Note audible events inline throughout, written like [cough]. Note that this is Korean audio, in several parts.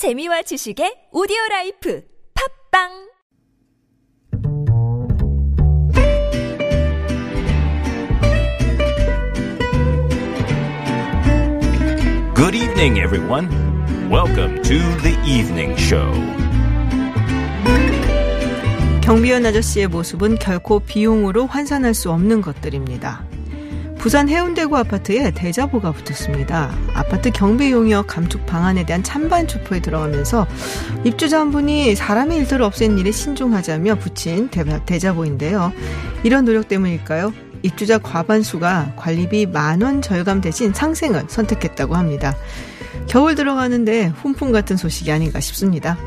재미와 지식의 오디오 라이프 팟빵 Good evening, everyone. Welcome to the evening show. 경비원 아저씨의 모습은 결코 비용으로 환산할 수 없는 것들입니다. 부산 해운대구 아파트에 대자보가 붙었습니다. 아파트 경비 용역 감축 방안에 대한 찬반 투표에 들어가면서 입주자 한 분이 사람의 일터를 없앤 일에 신중하자며 붙인 대자보인데요. 이런 노력 때문일까요? 입주자 과반수가 관리비 만 원 절감 대신 상생을 선택했다고 합니다. 겨울 들어가는데 훈풍 같은 소식이 아닌가 싶습니다.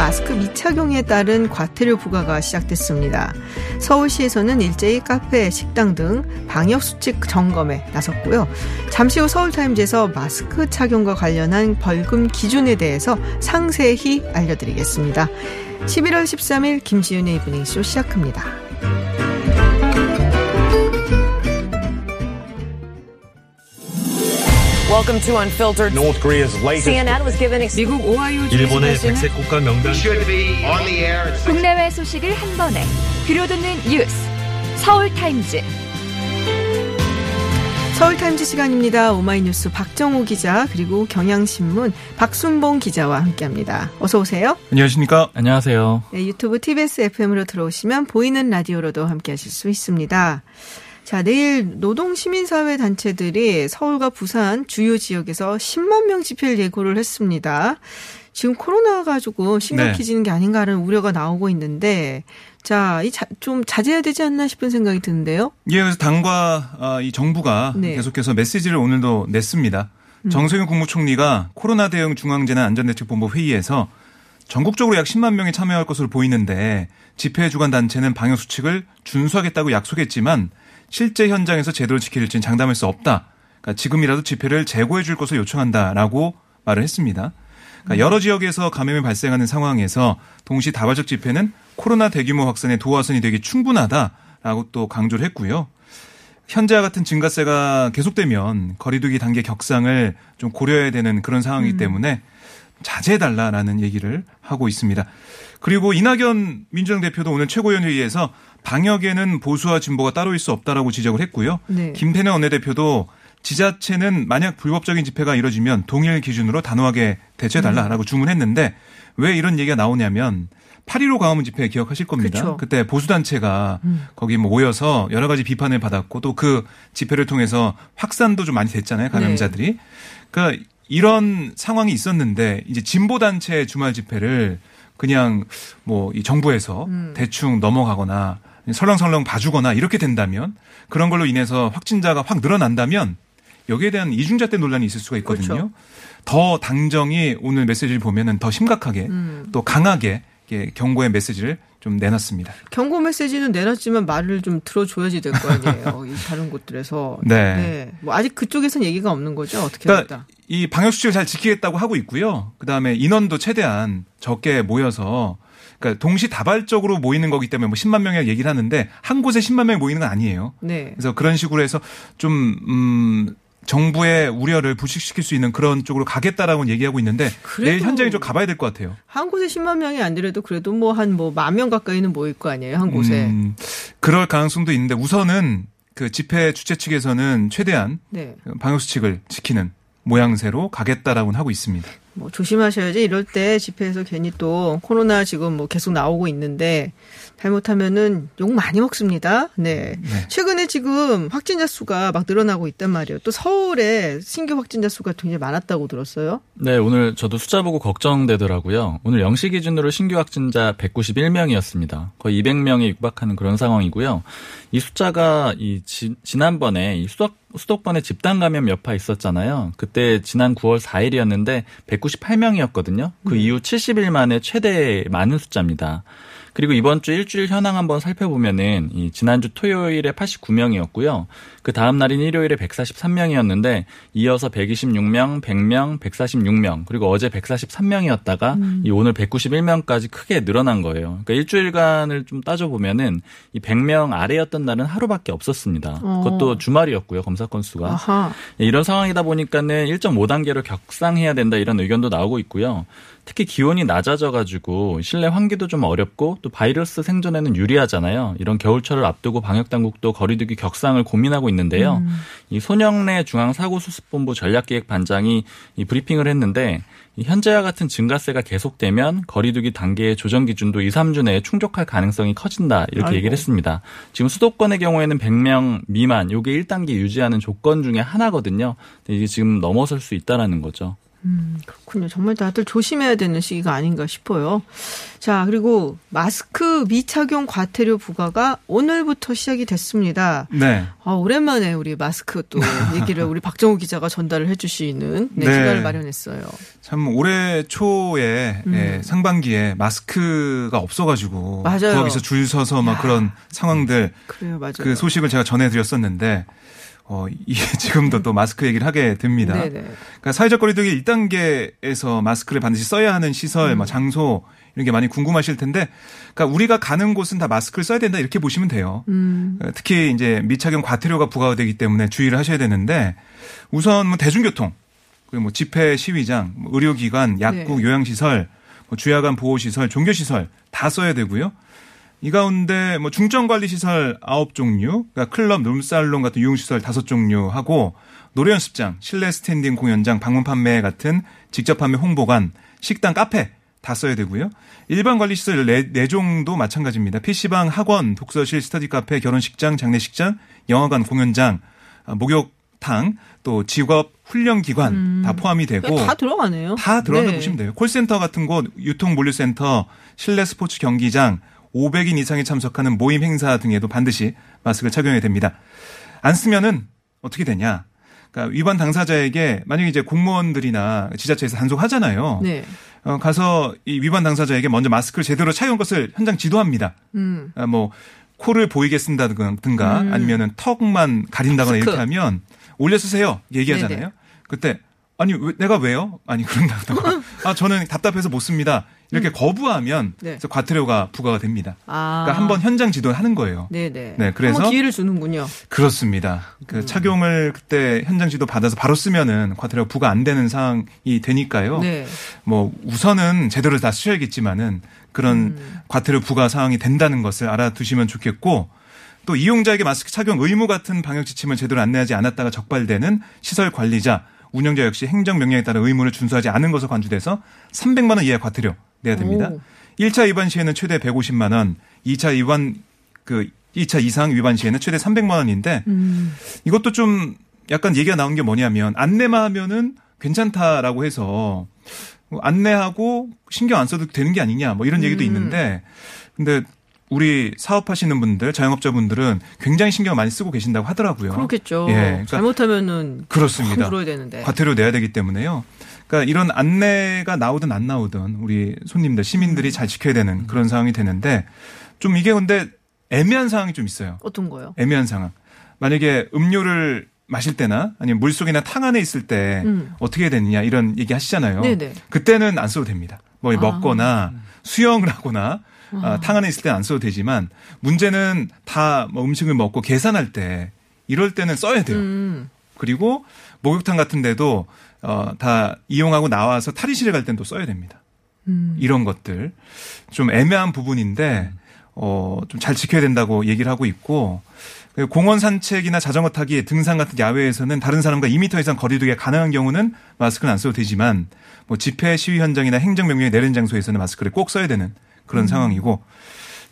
마스크 미착용에 따른 과태료 부과가 시작됐습니다. 서울시에서는 일제히 카페, 식당 등 방역수칙 점검에 나섰고요. 잠시 후 서울타임즈에서 마스크 착용과 관련한 벌금 기준에 대해서 상세히 알려드리겠습니다. 11월 13일 김지윤의 이브닝쇼 시작합니다. Welcome to Unfiltered. North Korea's latest CNN was given 미국 오하이오 주 일본의 백색 국가 명단 should be on the air 국내외 소식을 한 번에 들려듣는 뉴스 서울 타임즈 서울타임즈 시간입니다. 오마이뉴스 박정호 기자 그리고 경향신문 박순봉 기자와 함께합니다. 어서 오세요. 안녕하십니까? 안녕하세요. 네, 유튜브 TBS FM으로 들어오시면 보이는 라디오로도 함께하실 수 있습니다. 자, 내일 노동시민사회 단체들이 서울과 부산 주요 지역에서 10만 명 집회를 예고를 했습니다. 지금 코로나가 조금 심각해지는 게 아닌가 하는 우려가 나오고 있는데, 자, 이 좀 자제해야 되지 않나 싶은 생각이 드는데요. 예, 그래서 당과 아, 이 정부가 네. 계속해서 메시지를 오늘도 냈습니다. 정세균 국무총리가 코로나 대응 중앙재난안전대책본부 회의에서 전국적으로 약 10만 명이 참여할 것으로 보이는데 집회 주관 단체는 방역 수칙을 준수하겠다고 약속했지만 실제 현장에서 제대로 지킬지는 장담할 수 없다. 그러니까 지금이라도 집회를 재고해 줄 것을 요청한다라고 말을 했습니다. 그러니까 여러 지역에서 감염이 발생하는 상황에서 동시 다발적 집회는 코로나 대규모 확산의 도화선이 되기 충분하다라고 또 강조를 했고요. 현재와 같은 증가세가 계속되면 거리두기 단계 격상을 좀 고려해야 되는 그런 상황이기 때문에 자제해달라라는 얘기를 하고 있습니다. 그리고 이낙연 민주당 대표도 오늘 최고위원 회의에서 방역에는 보수와 진보가 따로 있을 수 없다라고 지적을 했고요. 네. 김태년 원내대표도 지자체는 만약 불법적인 집회가 이뤄지면 동일 기준으로 단호하게 대처해달라라고 주문했는데 왜 이런 얘기가 나오냐면 8.15 광화문 집회 기억하실 겁니다. 그쵸. 그때 보수단체가 거기 뭐 모여서 여러 가지 비판을 받았고 또 그 집회를 통해서 확산도 좀 많이 됐잖아요. 감염자들이. 그러니까 이런 상황이 있었는데 이제 진보 단체 주말 집회를 그냥 뭐 이 정부에서 대충 넘어가거나 설렁설렁 봐주거나 이렇게 된다면 그런 걸로 인해서 확진자가 확 늘어난다면 여기에 대한 이중잣대 논란이 있을 수가 있거든요. 그렇죠. 더 당정이 오늘 메시지를 보면은 더 심각하게 또 강하게 경고의 메시지를 좀 내놨습니다. 경고 메시지는 내놨지만 말을 좀 들어줘야지 될 거 아니에요. 이 다른 곳들에서. [laughs] 네. 뭐 아직 그쪽에선 얘기가 없는 거죠. 어떻게 그러니까. 이 방역 수칙을 잘 지키겠다고 하고 있고요. 그다음에 인원도 최대한 적게 모여서 그러니까 동시다발적으로 모이는 거기 때문에 뭐 10만 명이라 얘기를 하는데 한 곳에 10만 명이 모이는 건 아니에요. 네. 그래서 그런 식으로 해서 좀 음. 정부의 우려를 부식시킬 수 있는 그런 쪽으로 가겠다라고 얘기하고 있는데 내일 현장에 좀 가봐야 될 것 같아요. 한 곳에 10만 명이 아니라도 그래도 뭐 한 뭐 만 명 가까이는 모일 거 아니에요. 한 곳에. 음, 그럴 가능성도 있는데 우선은 그 집회 주최 측에서는 최대한 네. 방역 수칙을 지키는 모양새로 가겠다라고는 하고 있습니다. 뭐 조심하셔야지. 이럴 때 집회에서 괜히 또 코로나 지금 뭐 계속 나오고 있는데 잘못하면은 욕 많이 먹습니다. 네. 최근에 지금 확진자 수가 막 늘어나고 있단 말이에요. 또 서울에 신규 확진자 수가 굉장히 많았다고 들었어요. 네, 오늘 저도 숫자 보고 걱정되더라고요. 오늘 0시 기준으로 신규 확진자 191명이었습니다. 거의 200명에 육박하는 그런 상황이고요. 이 숫자가 이 지, 지난번에 이 수도, 수도권에 집단 감염 여파 있었잖아요. 그때 지난 9월 4일이었는데 198명이었거든요. 그 이후 70일 만에 최대 많은 숫자입니다. 그리고 이번 주 일주일 현황 한번 살펴보면은 이 지난주 토요일에 89명이었고요. 그 다음 날인 일요일에 143명이었는데 이어서 126명, 100명, 146명 그리고 어제 143명이었다가 음. 이 오늘 191명까지 크게 늘어난 거예요. 그러니까 일주일간을 좀 따져 보면은 이 100명 아래였던 날은 하루밖에 없었습니다. 어. 그것도 주말이었고요. 검사 건수가. 아하. 예, 이런 상황이다 보니까는 1.5 단계로 격상해야 된다 이런 의견도 나오고 있고요. 특히 기온이 낮아져가지고 실내 환기도 좀 어렵고 또 바이러스 생존에는 유리하잖아요. 이런 겨울철을 앞두고 방역당국도 거리두기 격상을 고민하고 있는데요. 이 손영래 중앙사고수습본부 전략기획반장이 이 브리핑을 했는데 이 현재와 같은 증가세가 계속되면 거리두기 단계의 조정 기준도 2, 3주 내에 충족할 가능성이 커진다 이렇게 아이고. 얘기를 했습니다. 지금 수도권의 경우에는 100명 미만 요게 1단계 유지하는 조건 중에 하나거든요. 근데 이게 지금 넘어설 수 있다라는 거죠. 그렇군요. 정말 다들 조심해야 되는 시기가 아닌가 싶어요. 자, 그리고 마스크 미착용 과태료 부과가 오늘부터 시작이 됐습니다. 네. 아, 오랜만에 우리 마스크 또 [laughs] 얘기를 우리 박정우 기자가 전달을 해주시는 네, 네. 시간을 마련했어요. 참 올해 초에 예, 상반기에 마스크가 없어가지고 음. 맞아요. 거기서 줄 서서 막 그런 상황들 그래요, 맞아요. 그 소식을 제가 전해드렸었는데 어, 이게 [laughs] 지금도 또 마스크 얘기를 하게 됩니다. 네네. 그러니까 사회적 거리두기 1단계에서 마스크를 반드시 써야 하는 시설, 음. 뭐 장소 이런 게 많이 궁금하실 텐데, 그러니까 우리가 가는 곳은 다 마스크를 써야 된다 이렇게 보시면 돼요. 음. 어, 특히 이제 미착용 과태료가 부과가 되기 때문에 주의를 하셔야 되는데, 우선 뭐 대중교통, 그리고 뭐 집회 시위장, 뭐 의료기관, 약국, 네. 요양시설, 뭐 주야간 보호시설, 종교시설 다 써야 되고요. 이 가운데 뭐 중점관리시설 9종류, 그러니까 클럽, 룸살롱 같은 유흥시설 5종류 하고 노래연습장, 실내 스탠딩 공연장, 방문 판매 같은 직접 판매 홍보관, 식당, 카페 다 써야 되고요. 일반 관리 시설 4종도 마찬가지입니다. PC방, 학원, 독서실, 스터디 카페, 결혼식장, 장례식장, 영화관, 공연장, 아, 목욕탕, 또 직업 훈련 기관 다 포함이 되고 그냥 다 들어가네요. 다 들어간다 네. 보시면 돼요. 콜센터 같은 곳, 유통 물류센터, 실내 스포츠 경기장, 500인 이상이 참석하는 모임 행사 등에도 반드시 마스크를 착용해야 됩니다. 안 쓰면은 어떻게 되냐? 그러니까 위반 당사자에게 만약에 이제 공무원들이나 지자체에서 단속하잖아요. 네. 어, 가서 이 위반 당사자에게 먼저 마스크를 제대로 착용한 것을 현장 지도합니다. 음. 아, 뭐 코를 보이게 쓴다든가 아니면은 턱만 가린다거나 마스크. 이렇게 하면 올려 쓰세요 얘기하잖아요. 네네. 그때 아니 왜, 내가 왜요? 아니 그런다다가 [laughs] 아 저는 답답해서 못 씁니다. 이렇게 거부하면 음. 네. 그래서 과태료가 부과가 됩니다. 아. 그러니까 한번 현장 지도를 하는 거예요. 네네. 네, 그래서- 한번 기회를 주는군요. 그렇습니다. 그 음. 착용을 그때 현장 지도 받아서 바로 쓰면은 과태료가 부과 안 되는 상황이 되니까요. 네. 뭐 우선은 제대로 다 쓰셔야겠지만은 그런 음. 과태료 부과 상황이 된다는 것을 알아두시면 좋겠고 또 이용자에게 마스크 착용 의무 같은 방역 지침을 제대로 안내하지 않았다가 적발되는 시설 관리자 운영자 역시 행정 명령에 따라 의무를 준수하지 않은 것으로 관주돼서 300만 원 이하 과태료 내야 됩니다. 오. 1차 위반 시에는 최대 150만 원, 2차 위반 그 2차 이상 위반 시에는 최대 300만 원인데 음. 이것도 좀 약간 얘기가 나온 게 뭐냐면 안내만 하면은 괜찮다라고 해서 안내하고 신경 안 써도 되는 게 아니냐 뭐 이런 얘기도 음. 있는데 근데 우리 사업하시는 분들 자영업자분들은 굉장히 신경 많이 쓰고 계신다고 하더라고요. 그렇겠죠. 예, 그러니까 잘못하면은 그렇습니다. 물어야 되는데. 과태료 내야 되기 때문에요. 그러니까 이런 안내가 나오든 안 나오든 우리 손님들 시민들이 잘 지켜야 되는 그런 상황이 되는데 좀 이게 근데 애매한 상황이 좀 있어요. 어떤 거요? 애매한 상황. 만약에 음료를 마실 때나 아니면 물 속이나 탕 안에 있을 때 음. 어떻게 해야 되느냐 이런 얘기 하시잖아요. 네네. 그때는 안 써도 됩니다. 뭐 아. 먹거나 수영을 하거나 아, 탕 안에 있을 때는 안 써도 되지만 문제는 다 뭐 음식을 먹고 계산할 때 이럴 때는 써야 돼요. 음. 그리고 목욕탕 같은 데도 어, 다 이용하고 나와서 탈의실에 갈 땐 또 써야 됩니다. 음. 이런 것들 좀 애매한 부분인데 어, 좀 잘 지켜야 된다고 얘기를 하고 있고 그 공원 산책이나 자전거 타기, 등산 같은 야외에서는 다른 사람과 2m 이상 거리두기가 가능한 경우는 마스크는 안 써도 되지만 뭐 집회 시위 현장이나 행정 명령이 내린 장소에서는 마스크를 꼭 써야 되는 그런 상황이고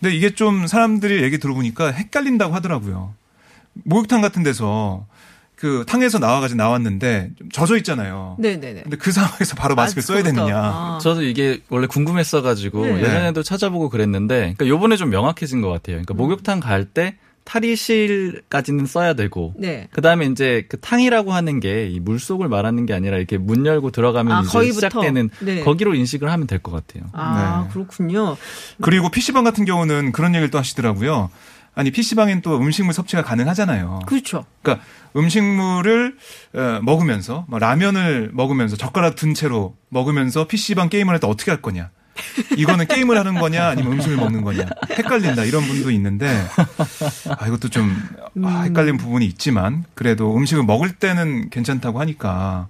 근데 이게 좀 사람들이 얘기 들어보니까 헷갈린다고 하더라고요. 목욕탕 같은 데서 그 탕에서 나와가지고 나왔는데 좀 젖어 있잖아요. 네네네. 근데 그 상황에서 바로 마스크를 써야 마스크부터. 되느냐. 아. 저도 이게 원래 궁금했어가지고 네. 예전에도 찾아보고 그랬는데, 그러니까 요번에 좀 명확해진 것 같아요. 그러니까 목욕탕 갈 때 탈의실까지는 써야 되고 네. 그다음에 이제 그 탕이라고 하는 게 이 물속을 말하는 게 아니라 이렇게 문 열고 들어가면 아, 이제. 시작되는 네. 거기로 인식을 하면 될 것 같아요. 아, 네. 그렇군요. 그리고 PC방 같은 경우는 그런 얘기를 또 하시더라고요. 아니 PC방엔 또 음식물 섭취가 가능하잖아요. 그렇죠. 그러니까 음식물을 어, 먹으면서 뭐 라면을 먹으면서 젓가락 든 채로 먹으면서 PC방 게임을 할 때 어떻게 할 거냐. 이거는 게임을 하는 거냐 아니면 음식을 먹는 거냐 헷갈린다 이런 분도 있는데 아 이것도 좀 아, 헷갈린 부분이 있지만 그래도 음식을 먹을 때는 괜찮다고 하니까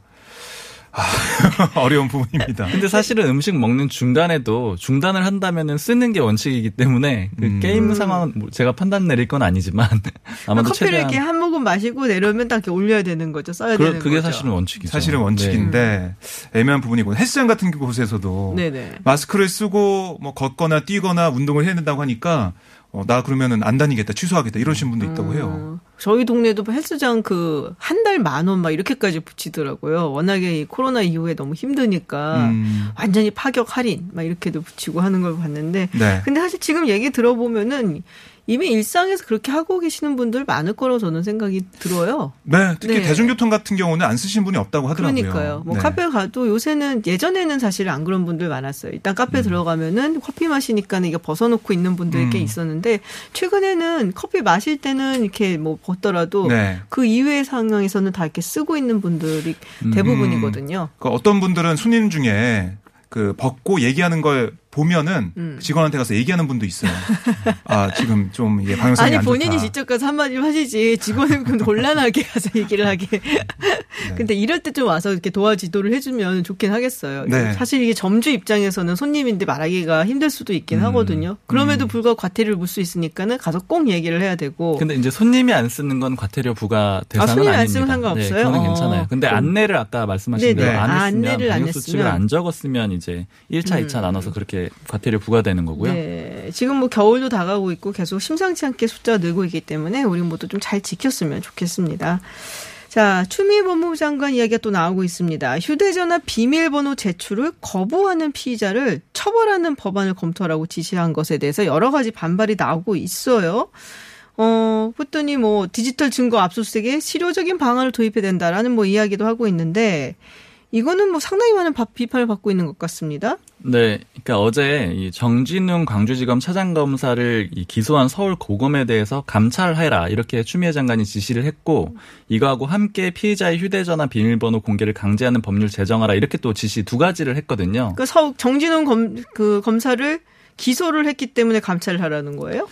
아, [laughs] 어려운 부분입니다. 근데 사실은 음식 먹는 중간에도 중단을 한다면은 쓰는 게 원칙이기 때문에 그 음. 게임 상황은 뭐 제가 판단 내릴 건 아니지만 [laughs] 아마도 커피를 최대한 이렇게 한 모금 마시고 내려오면 딱 이렇게 올려야 되는 거죠. 써야 그, 되는 그게 거죠. 사실은 원칙이죠. 사실은 원칙인데 애매한 부분이고 헬스장 같은 곳에서도 네네. 마스크를 쓰고 뭐 걷거나 뛰거나 운동을 해야 된다고 하니까 어, 나 그러면은 안 다니겠다 취소하겠다 이러신 분도 있다고 해요. 어, 저희 동네도 헬스장 그 한 달 만 원 막 이렇게까지 붙이더라고요. 워낙에 이 코로나 이후에 너무 힘드니까 음. 완전히 파격 할인 막 이렇게도 붙이고 하는 걸 봤는데 네. 근데 사실 지금 얘기 들어보면은 이미 일상에서 그렇게 하고 계시는 분들 많을 거라고 저는 생각이 들어요. 네, 특히 네. 대중교통 같은 경우는 안 쓰신 분이 없다고 하더라고요. 그러니까요. 뭐 네. 카페 가도 요새는 예전에는 사실 안 그런 분들 많았어요. 일단 카페 들어가면은 커피 마시니까는 이게 벗어놓고 있는 분들 꽤 음. 있었는데 최근에는 커피 마실 때는 이렇게 뭐 벗더라도 네. 그 이외의 상황에서는 다 이렇게 쓰고 있는 분들이 대부분이거든요. 그 어떤 분들은 손님 중에 그 벗고 얘기하는 걸 보면은 음. 직원한테 가서 얘기하는 분도 있어요. [laughs] 아 지금 좀 이게 방송이 아니 안 본인이 좋다. 직접 가서 한마디 하시지 직원은 그 곤란하게 가서 얘기를 하게. [laughs] 네. 근데 이럴 때 좀 와서 이렇게 도와 지도를 해주면 좋긴 하겠어요. 네. 사실 이게 점주 입장에서는 손님인데 말하기가 힘들 수도 있긴 음. 하거든요. 그럼에도 불구하고 과태료를 물 수 있으니까는 가서 꼭 얘기를 해야 되고. 근데 이제 손님이 안 쓰는 건 과태료 부과 대상은 손님이 안 아닙니다. 쓰면 상관없어요? 네, 그거는 어. 괜찮아요. 근데 그럼- 안내를 아까 말씀하신 네네. 대로 안 아, 했으면 안내를 안 방역 수칙을 했으면. 안 적었으면 이제 1차, 2차 나눠서 그렇게 과태료 부과되는 거고요. 네. 지금 뭐 겨울도 다가오고 있고 계속 심상치 않게 숫자가 늘고 있기 때문에 우리 모두 좀 잘 지켰으면 좋겠습니다. 자, 추미애 법무부 장관 이야기가 또 나오고 있습니다. 휴대전화 비밀번호 제출을 거부하는 피의자를 처벌하는 법안을 검토하라고 지시한 것에 대해서 여러 가지 반발이 나오고 있어요. 어, 그랬더니 뭐 디지털 증거 압수수색에 실효적인 방안을 도입해야 된다라는 뭐 이야기도 하고 있는데 이거는 뭐 상당히 많은 바- 비판을 받고 있는 것 같습니다. 네, 그러니까 어제 이 정진웅 광주지검 차장검사를 이 기소한 서울 고검에 대해서 감찰해라 이렇게 추미애 장관이 지시를 했고 이거하고 함께 피의자의 휴대전화 비밀번호 공개를 강제하는 법률 제정하라 이렇게 또 지시 두 가지를 했거든요. 그 서, 정진훈 검, 그 검사를 기소를 했기 때문에 감찰을 하라는 거예요?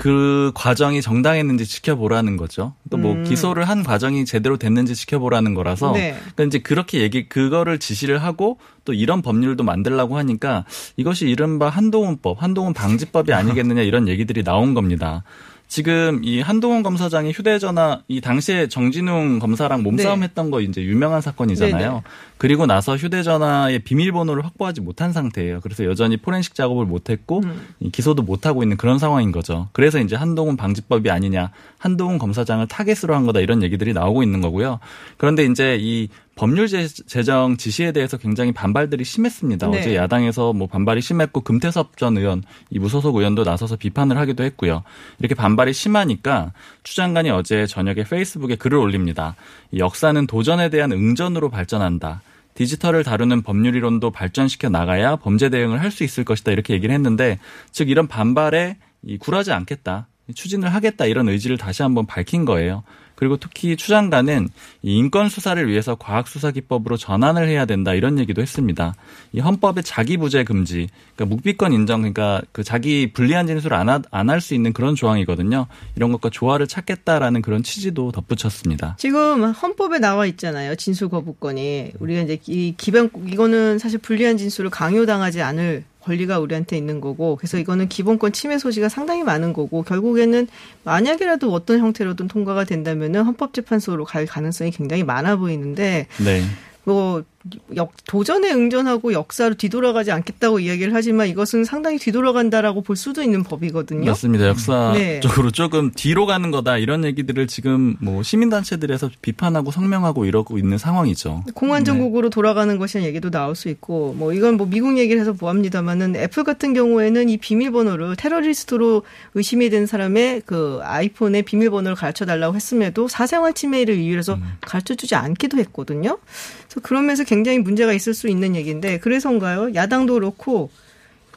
그 과정이 정당했는지 지켜보라는 거죠. 또뭐 음. 기소를 한 과정이 제대로 됐는지 지켜보라는 거라서 네. 그러니까 이제 그렇게 얘기 그거를 지시를 하고 또 이런 법률도 만들라고 하니까 이것이 이른바 한동훈법, 한동훈 방지법이 아니겠느냐 이런 얘기들이 나온 겁니다. 지금 이 한동훈 검사장이 휴대전화 이 당시에 정진웅 검사랑 몸싸움 네. 했던 거 이제 유명한 사건이잖아요. 네네. 그리고 나서 휴대전화의 비밀번호를 확보하지 못한 상태예요. 그래서 여전히 포렌식 작업을 못했고 음. 이 기소도 못하고 있는 그런 상황인 거죠. 그래서 이제 한동훈 방지법이 아니냐, 한동훈 검사장을 타겟으로 한 거다 이런 얘기들이 나오고 있는 거고요. 그런데 이제 이 법률 제- 제정 지시에 대해서 굉장히 반발들이 심했습니다. 네. 어제 야당에서 뭐 반발이 심했고 금태섭 전 의원, 이 무소속 의원도 나서서 비판을 하기도 했고요. 이렇게 반발이 심하니까 추 장관이 어제 저녁에 페이스북에 글을 올립니다. 이 역사는 도전에 대한 응전으로 발전한다. 디지털을 다루는 법률 이론도 발전시켜 나가야 범죄 대응을 할 수 있을 것이다 이렇게 얘기를 했는데 즉 이런 반발에 이 굴하지 않겠다 추진을 하겠다 이런 의지를 다시 한번 밝힌 거예요. 그리고 특히 추 장관은 이 인권 수사를 위해서 과학 수사 기법으로 전환을 해야 된다 이런 얘기도 했습니다. 이 헌법의 자기 부재 금지, 그러니까 묵비권 인정, 그러니까 그 자기 불리한 진술을 안 할 수 있는 그런 조항이거든요. 이런 것과 조화를 찾겠다라는 그런 취지도 덧붙였습니다. 지금 헌법에 나와 있잖아요. 진술 거부권이. 우리가 이제 이 기본, 이거는 사실 불리한 진술을 강요당하지 않을 권리가 우리한테 있는 거고, 그래서 이거는 기본권 침해 소지가 상당히 많은 거고, 결국에는 만약이라도 어떤 형태로든 통과가 된다면은 헌법재판소로 갈 가능성이 굉장히 많아 보이는데, 네. 뭐 역, 도전에 응전하고 역사로 뒤돌아가지 않겠다고 이야기를 하지만 이것은 상당히 뒤돌아간다라고 볼 수도 있는 법이거든요. 맞습니다. 역사적으로 네. 조금 뒤로 가는 거다 이런 얘기들을 지금 뭐 시민단체들에서 비판하고 성명하고 이러고 있는 상황이죠. 공안정국으로 네. 돌아가는 것이라는 얘기도 나올 수 있고 뭐 이건 뭐 미국 얘기를 해서 보합니다만은 애플 같은 경우에는 이 비밀번호를 테러리스트로 의심이 된 사람의 그 아이폰의 비밀번호를 가르쳐 달라고 했음에도 사생활 침해를 이유로 해서 음. 가르쳐 주지 않기도 했거든요. 그래서 그러면서 굉장히 문제가 있을 수 있는 얘기인데 그래서인가요? 야당도 그렇고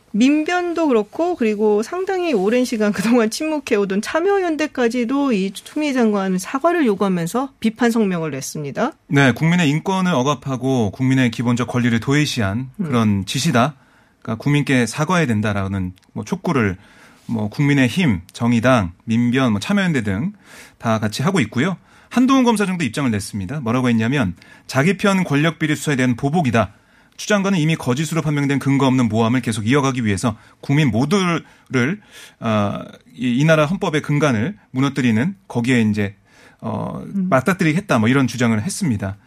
민변도 그렇고 그리고 상당히 오랜 시간 [laughs] 그동안 침묵해오던 참여연대까지도 이 추미애 장관 사과를 요구하면서 비판 성명을 냈습니다. 네, 국민의 인권을 억압하고 국민의 기본적 권리를 도외시한 음. 그런 음. 지시다. 그러니까 국민께 사과해야 된다라는 뭐 촉구를 뭐 국민의 힘, 정의당, 민변, 뭐 참여연대 등 다 같이 하고 있고요. 한동훈 검사 정도 입장을 냈습니다. 뭐라고 했냐면 자기 편 권력 비리 수사에 대한 보복이다. 추 장관은 이미 거짓으로 판명된 근거 없는 모함을 계속 이어가기 위해서 국민 모두를 어, 이 나라 헌법의 근간을 무너뜨리는 거기에 이제 어, 맞닥뜨리겠다 뭐 이런 주장을 했습니다.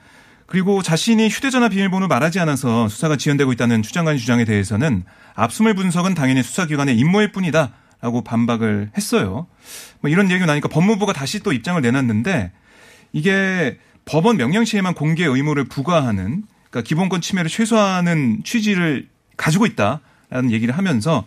그리고 자신이 휴대전화 비밀번호 말하지 않아서 수사가 지연되고 있다는 추 장관 주장에 대해서는 압수물 분석은 당연히 수사기관의 임무일 뿐이다라고 반박을 했어요. 뭐 이런 얘기가 나니까 법무부가 다시 또 입장을 내놨는데 이게 법원 명령 시에만 공개 의무를 부과하는 그러니까 기본권 침해를 최소화하는 취지를 가지고 있다라는 얘기를 하면서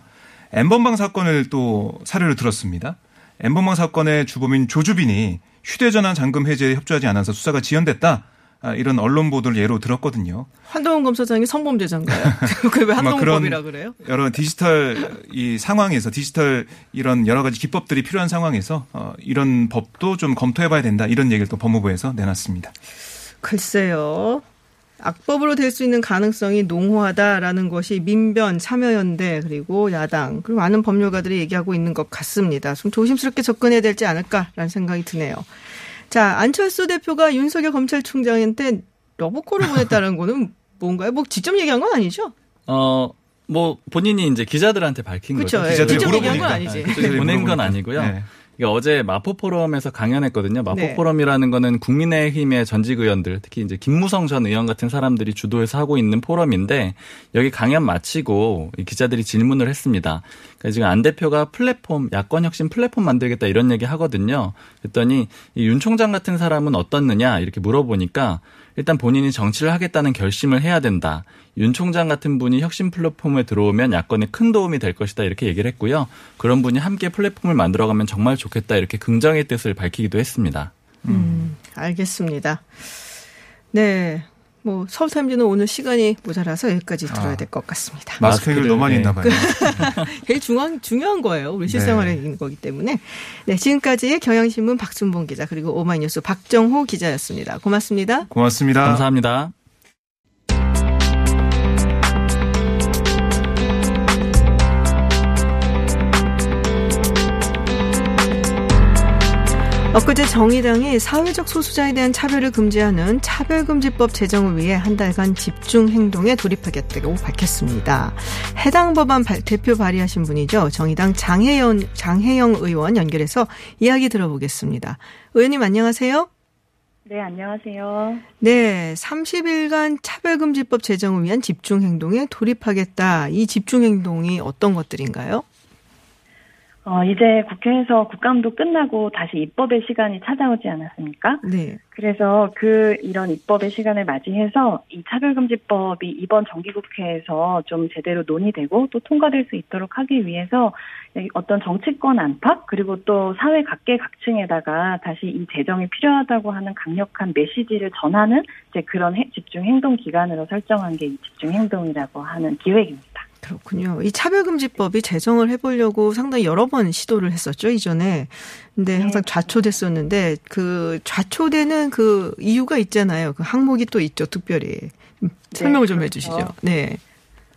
엠번방 사건을 또 사례를 들었습니다. 엠번방 사건의 주범인 조주빈이 휴대전화 잠금 해제에 협조하지 않아서 수사가 지연됐다. 아, 이런 언론 보도를 예로 들었거든요. 한동훈 검사장이 성범죄자인가요? [laughs] 그왜 한동훈법이라 그래요? 여러 디지털 이 상황에서 디지털 이런 여러 가지 기법들이 필요한 상황에서 어, 이런 법도 좀 검토해봐야 된다 이런 얘기를 또 법무부에서 내놨습니다. 글쎄요. 악법으로 될 수 있는 가능성이 농후하다라는 것이 민변, 참여연대 그리고 야당 그리고 많은 법률가들이 얘기하고 있는 것 같습니다. 좀 조심스럽게 접근해야 될지 않을까라는 생각이 드네요. 자, 안철수 대표가 윤석열 검찰총장한테 러브콜을 보냈다는 [laughs] 거는 뭔가요? 뭐 직접 얘기한 건 아니죠? 어, 뭐 본인이 이제 기자들한테 밝힌 그쵸, 거죠. 예. 직접 얘기한 건 아니지. 네, 보낸 건 아니고요. 네. 어제 마포 포럼에서 강연했거든요. 마포 네. 포럼이라는 거는 국민의힘의 전직 의원들, 특히 이제 김무성 전 의원 같은 사람들이 주도해서 하고 있는 포럼인데 여기 강연 마치고 기자들이 질문을 했습니다. 그러니까 지금 안 대표가 플랫폼 야권 혁신 플랫폼 만들겠다 이런 얘기 하거든요. 그랬더니 이윤 총장 같은 사람은 어떻느냐 이렇게 물어보니까 일단 본인이 정치를 하겠다는 결심을 해야 된다. 윤 총장 같은 분이 혁신 플랫폼에 들어오면 야권에 큰 도움이 될 것이다 이렇게 얘기를 했고요. 그런 분이 함께 플랫폼을 만들어가면 정말 좋겠다 이렇게 긍정의 뜻을 밝히기도 했습니다. 음, 알겠습니다. 네. 뭐 서울 타임즈는 오늘 시간이 모자라서 여기까지 들어야 아, 될것 같습니다. 마스크를 너무 많이 했나 봐요. [laughs] 제일 중요한 중요한 거예요. 우리 실생활에 네. 있는 거기 때문에. 네, 지금까지 경향신문 박순봉 기자 그리고 오마이뉴스 박정호 기자였습니다. 고맙습니다. 고맙습니다. 감사합니다. 엊그제 정의당이 사회적 소수자에 대한 차별을 금지하는 차별금지법 제정을 위해 한 달간 집중 행동에 돌입하겠다고 밝혔습니다. 해당 법안 대표 발의하신 분이죠. 정의당 장혜영, 장혜영 의원 연결해서 이야기 들어보겠습니다. 의원님 안녕하세요. 네, 안녕하세요. 네, 30일간 차별금지법 제정을 위한 집중 행동에 돌입하겠다. 이 집중 행동이 어떤 것들인가요? 어, 이제 국회에서 국감도 끝나고 다시 입법의 시간이 찾아오지 않았습니까? 네. 그래서 그 이런 입법의 시간을 맞이해서 이 차별금지법이 이번 정기국회에서 좀 제대로 논의되고 또 통과될 수 있도록 하기 위해서 어떤 정치권 안팎 그리고 또 사회 각계각층에다가 다시 이 제정이 필요하다고 하는 강력한 메시지를 전하는 이제 그런 집중 행동 기간으로 설정한 게 이 집중 행동이라고 하는 기획입니다. 그렇군요. 이 차별금지법이 제정을 해보려고 상당히 여러 번 시도를 했었죠, 이전에. 근데 네. 항상 좌초됐었는데, 그 좌초되는 그 이유가 있잖아요. 그 항목이 또 있죠, 특별히. 음, 설명을 네, 좀 그렇죠. 해주시죠. 네.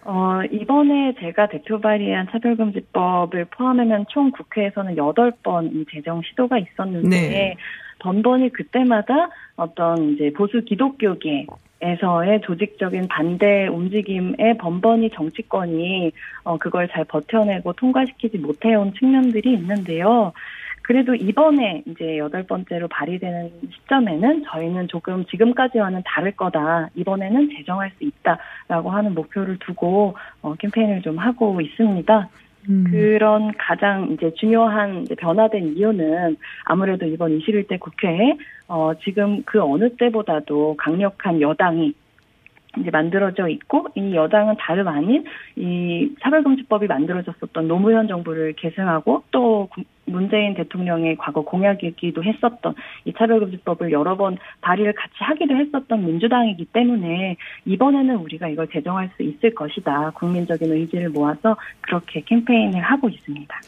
어, 이번에 제가 대표 발의한 차별금지법을 포함하면 총 국회에서는 8번 이 제정 시도가 있었는데, 네. 번번이 그때마다 어떤 이제 보수 기독교계 에서의 조직적인 반대 움직임에 번번이 정치권이 어 그걸 잘 버텨내고 통과시키지 못해온 측면들이 있는데요. 그래도 이번에 이제 여덟 번째로 발의되는 시점에는 저희는 조금 지금까지와는 다를 거다. 이번에는 제정할 수 있다라고 하는 목표를 두고 어, 캠페인을 좀 하고 있습니다. 음. 그런 가장 이제 중요한 이제 변화된 이유는 아무래도 이번 21대 국회에 어 지금 그 어느 때보다도 강력한 여당이 이제 만들어져 있고 이 여당은 다름 아닌 이 차별금지법이 만들어졌었던 노무현 정부를 계승하고 또 문재인 대통령의 과거 공약이기도 했었던 이 차별금지법을 여러 번 발의를 같이 하기도 했었던 민주당이기 때문에 이번에는 우리가 이걸 제정할 수 있을 것이다. 국민적인 의지를 모아서 그렇게 캠페인을 하고 있습니다.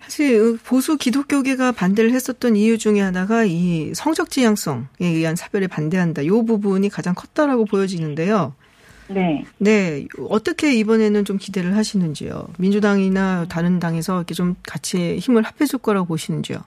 사실 보수 기독교계가 반대를 했었던 이유 중에 하나가 이 성적 지향성에 의한 사별에 반대한다. 이 부분이 가장 컸다라고 보여지는데요. 네. 네. 어떻게 이번에는 좀 기대를 하시는지요? 민주당이나 다른 당에서 이렇게 좀 같이 힘을 합해줄 거라고 보시는지요?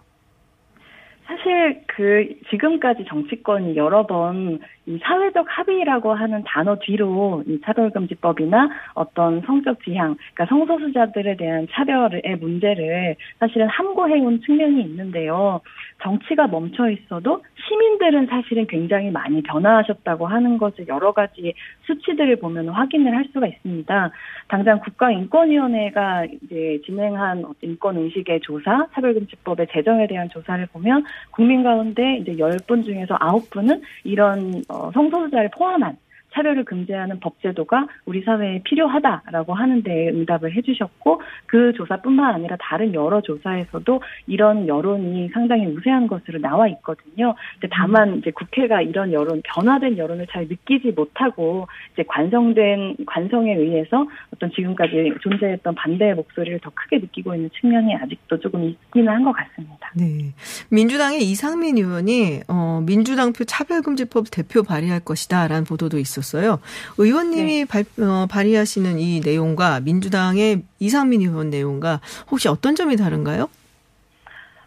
사실 그 지금까지 정치권이 여러 번 이 사회적 합의라고 하는 단어 뒤로 이 차별금지법이나 어떤 성적 지향, 그러니까 성소수자들에 대한 차별의 문제를 사실은 함구해온 측면이 있는데요. 정치가 멈춰 있어도 시민들은 사실은 굉장히 많이 변화하셨다고 하는 것을 여러 가지 수치들을 보면 확인을 할 수가 있습니다. 당장 국가인권위원회가 이제 진행한 인권 의식의 조사, 차별금지법의 제정에 대한 조사를 보면 국민 가운데 이제 10분 중에서 9분은 이런 어, 성소수자를 포함한 차별을 금지하는 법 제도가 우리 사회에 필요하다라고 하는데 응답을 해주셨고 그 조사뿐만 아니라 다른 여러 조사에서도 이런 여론이 상당히 우세한 것으로 나와 있거든요. 근데 다만 이제 국회가 이런 여론 변화된 여론을 잘 느끼지 못하고 이제 관성된 관성에 의해서 어떤 지금까지 존재했던 반대의 목소리를 더 크게 느끼고 있는 측면이 아직도 조금 있기는 한 것 같습니다. 네, 민주당의 이상민 의원이 어, 민주당 표 차별금지법 대표 발의할 것이다라는 보도도 있었습니 다. 있었어요. 의원님이 네. 발, 어, 발의하시는 이 내용과 민주당의 이상민 의원 내용과 혹시 어떤 점이 다른가요?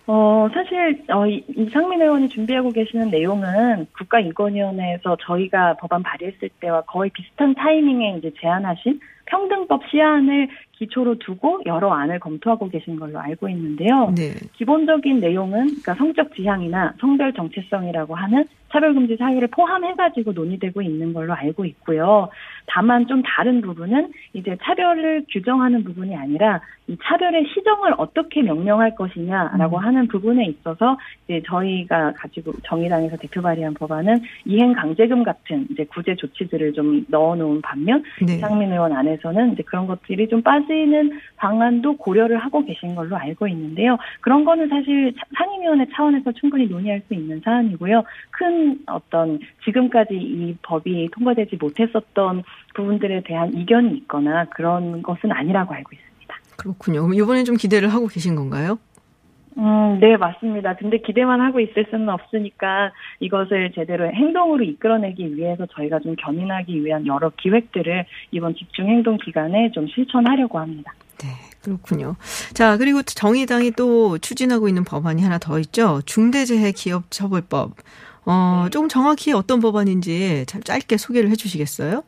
어, 사실, 어, 이상민 의원이 준비하고 계시는 내용은 국가인권위원회에서 저희가 법안 발의했을 때와 거의 비슷한 타이밍에 이제 제안하신 평등법 시안을 기초로 두고 여러 안을 검토하고 계신 걸로 알고 있는데요. 네. 기본적인 내용은 그러니까 성적 지향이나 성별 정체성이라고 하는 차별금지 사유를 포함해가지고 논의되고 있는 걸로 알고 있고요. 다만 좀 다른 부분은 이제 차별을 규정하는 부분이 아니라 이 차별의 시정을 어떻게 명명할 것이냐라고 음. 하는 부분에 있어서 이제 저희가 가지고 정의당에서 대표 발의한 법안은 이행 강제금 같은 이제 구제 조치들을 좀 넣어놓은 반면 네. 이상민 의원 안에서는 이제 그런 것들이 좀 빠지는 방안도 고려를 하고 계신 걸로 알고 있는데요. 그런 거는 사실 상임위원회 차원에서 충분히 논의할 수 있는 사안이고요. 큰 어떤 지금까지 이 법이 통과되지 못했었던 부분들에 대한 이견이 있거나 그런 것은 아니라고 알고 있습니다. 그렇군요. 이번에 좀 기대를 하고 계신 건가요? 음, 네, 맞습니다. 근데 기대만 하고 있을 수는 없으니까 이것을 제대로 행동으로 이끌어내기 위해서 저희가 좀 견인하기 위한 여러 기획들을 이번 집중 행동 기간에 좀 실천하려고 합니다. 네, 그렇군요. 자, 그리고 정의당이 또 추진하고 있는 법안이 하나 더 있죠. 중대재해기업처벌법. 어, 네. 조금 정확히 어떤 법안인지 참 짧게 소개를 해 주시겠어요?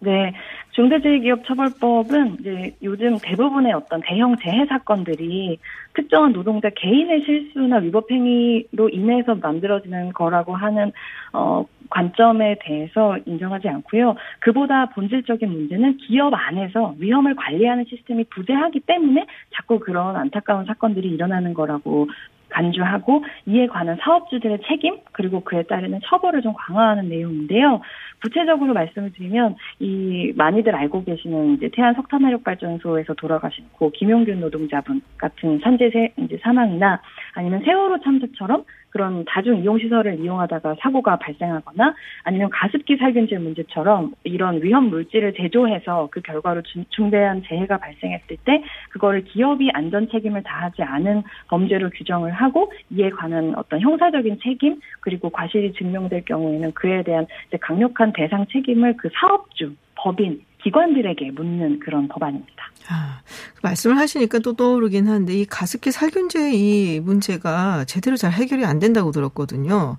네. 중대재해기업처벌법은 이제 요즘 대부분의 어떤 대형 재해 사건들이 특정한 노동자 개인의 실수나 위법 행위로 인해서 만들어지는 거라고 하는 어 관점에 대해서 인정하지 않고요. 그보다 본질적인 문제는 기업 안에서 위험을 관리하는 시스템이 부재하기 때문에 자꾸 그런 안타까운 사건들이 일어나는 거라고 간주하고 이에 관한 사업주들의 책임 그리고 그에 따르는 처벌을 좀 강화하는 내용인데요. 구체적으로 말씀을 드리면 이 많이들 알고 계시는 이제 태안 석탄화력발전소에서 돌아가신 고 김용균 노동자분 같은 산재 이제 사망이나 아니면 세월호 참사처럼 그런 다중 이용 시설을 이용하다가 사고가 발생하거나 아니면 가습기 살균제 문제처럼 이런 위험 물질을 제조해서 그 결과로 중대한 재해가 발생했을 때 그거를 기업이 안전 책임을 다하지 않은 범죄로 규정을 하고 이에 관한 어떤 형사적인 책임 그리고 과실이 증명될 경우에는 그에 대한 강력한 대상 책임을 그 사업주 법인 기관들에게 묻는 그런 법안입니다. 아, 그 말씀을 하시니까 또 떠오르긴 한데 이 가습기 살균제 이 문제가 제대로 잘 해결이 안 된다고 들었거든요.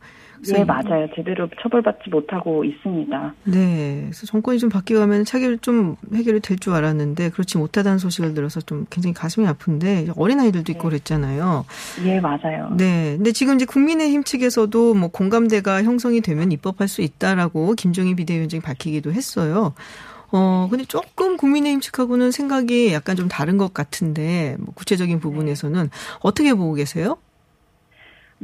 네, 맞아요. 제대로 처벌받지 못하고 있습니다. 네. 그래서 정권이 좀 바뀌어가면 차기를 좀 해결이 될 줄 알았는데 그렇지 못하다는 소식을 들어서 좀 굉장히 가슴이 아픈데 어린아이들도 있고 네. 그랬잖아요. 예, 맞아요. 네. 근데 지금 이제 국민의힘 측에서도 뭐 공감대가 형성이 되면 입법할 수 있다라고 김종인 비대위원장이 밝히기도 했어요. 어, 근데 조금 국민의힘 측하고는 생각이 약간 좀 다른 것 같은데, 뭐 구체적인 부분에서는 어떻게 보고 계세요?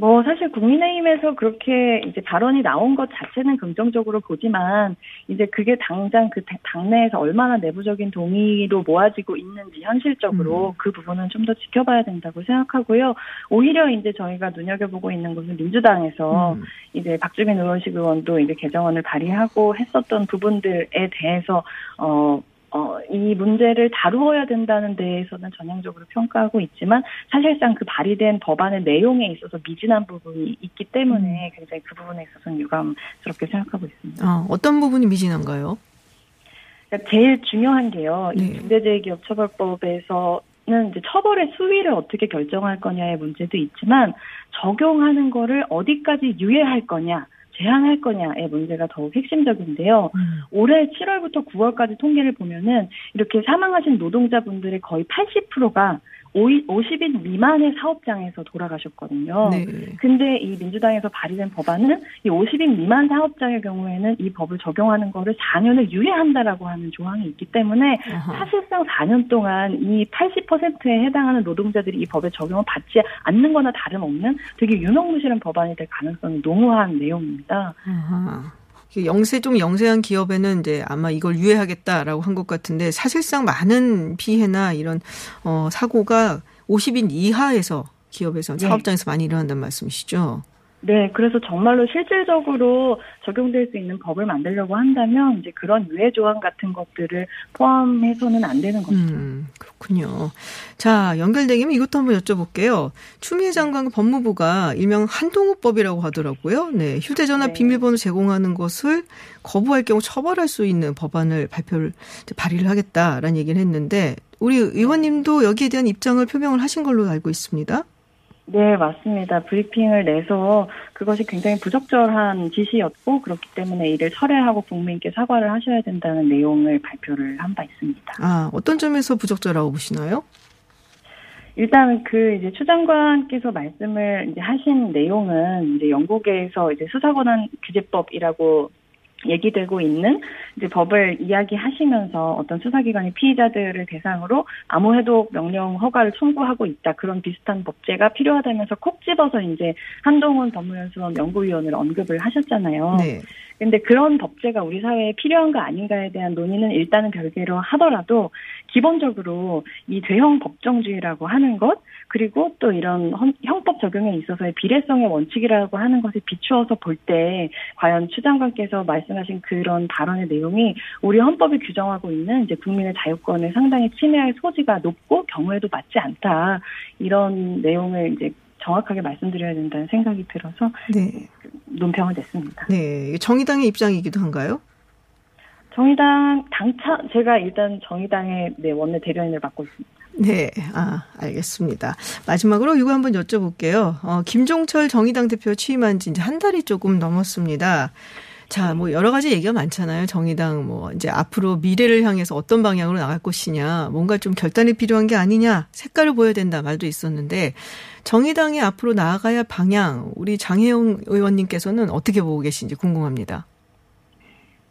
뭐 사실 국민의힘에서 그렇게 이제 발언이 나온 것 자체는 긍정적으로 보지만 이제 그게 당장 그 당내에서 얼마나 내부적인 동의로 모아지고 있는지 현실적으로 음. 그 부분은 좀 더 지켜봐야 된다고 생각하고요. 오히려 이제 저희가 눈여겨보고 있는 것은 민주당에서 음. 이제 박주민 의원식 의원도 이제 개정안을 발의하고 했었던 부분들에 대해서 어 어, 이 문제를 다루어야 된다는 데에서는 전향적으로 평가하고 있지만 사실상 그 발의된 법안의 내용에 있어서 미진한 부분이 있기 때문에 음. 굉장히 그 부분에 있어서는 유감스럽게 생각하고 있습니다. 아, 어떤 부분이 미진한가요? 그러니까 제일 중요한 게요. 네. 이 중대재해기업처벌법에서 는 이제 처벌의 수위를 어떻게 결정할 거냐의 문제도 있지만 적용하는 거를 어디까지 유예할 거냐. 제한할 거냐의 문제가 더욱 핵심적인데요. 음. 올해 7월부터 9월까지 통계를 보면은 이렇게 사망하신 노동자분들의 거의 80%가 50인 미만의 사업장에서 돌아가셨거든요. 네. 근데 이 민주당에서 발의된 법안은 이 50인 미만 사업장의 경우에는 이 법을 적용하는 거를 4년을 유예한다라고 하는 조항이 있기 때문에 아하. 사실상 4년 동안 이 80%에 해당하는 노동자들이 이 법에 적용을 받지 않는 거나 다름없는 되게 유명무실한 법안이 될 가능성이 농후한 내용입니다. 아하. 영세 좀 영세한 기업에는 이제 아마 이걸 유예하겠다라고 한 것 같은데 사실상 많은 피해나 이런 어 사고가 50인 이하에서 기업에서 네. 사업장에서 많이 일어난다는 말씀이시죠? 네, 그래서 정말로 실질적으로 적용될 수 있는 법을 만들려고 한다면 이제 그런 유예 조항 같은 것들을 포함해서는 안 되는 거죠. 음, 그렇군요. 자, 연결되면 이것도 한번 여쭤볼게요. 추미애 장관 법무부가 일명 한동훈법이라고 하더라고요. 네, 휴대전화 네. 비밀번호 제공하는 것을 거부할 경우 처벌할 수 있는 법안을 발표를 발의를 하겠다라는 얘기를 했는데 우리 의원님도 여기에 대한 입장을 표명을 하신 걸로 알고 있습니다. 네, 맞습니다. 브리핑을 내서 그것이 굉장히 부적절한 지시였고 그렇기 때문에 이를 철회하고 국민께 사과를 하셔야 된다는 내용을 발표를 한 바 있습니다. 아, 어떤 점에서 부적절하고 보시나요? 일단 그 이제 추 장관께서 말씀을 이제 하신 내용은 이제 영국에서 이제 수사권한 규제법이라고 얘기되고 있는 이제 법을 이야기하시면서 어떤 수사기관이 피의자들을 대상으로 암호해독 명령 허가를 청구하고 있다 그런 비슷한 법제가 필요하다면서 콕 집어서 이제 한동훈 법무연수원 연구위원을 언급을 하셨잖아요. 네. 근데 그런 법제가 우리 사회에 필요한가 아닌가에 대한 논의는 일단은 별개로 하더라도 기본적으로 이 대형 법정주의라고 하는 것 그리고 또 이런 형법 적용에 있어서의 비례성의 원칙이라고 하는 것을 비추어서 볼 때 과연 추 장관께서 말씀하신 그런 발언의 내용이 우리 헌법이 규정하고 있는 이제 국민의 자유권을 상당히 침해할 소지가 높고 경우에도 맞지 않다. 이런 내용을 이제 정확하게 말씀드려야 된다는 생각이 들어서 네. 논평을 냈습니다. 네, 정의당의 입장이기도 한가요? 정의당 당차 제가 일단 정의당의 네, 원내 대변인을 맡고 있습니다. 네, 아, 알겠습니다. 마지막으로 이거 한번 여쭤볼게요. 어, 김종철 정의당 대표 취임한 지 이제 한 달이 조금 넘었습니다. 자, 뭐 여러 가지 얘기가 많잖아요. 정의당 뭐 이제 앞으로 미래를 향해서 어떤 방향으로 나갈 것이냐, 뭔가 좀 결단이 필요한 게 아니냐, 색깔을 보여야 된다 말도 있었는데 정의당이 앞으로 나아가야 할 방향, 우리 장혜영 의원님께서는 어떻게 보고 계신지 궁금합니다.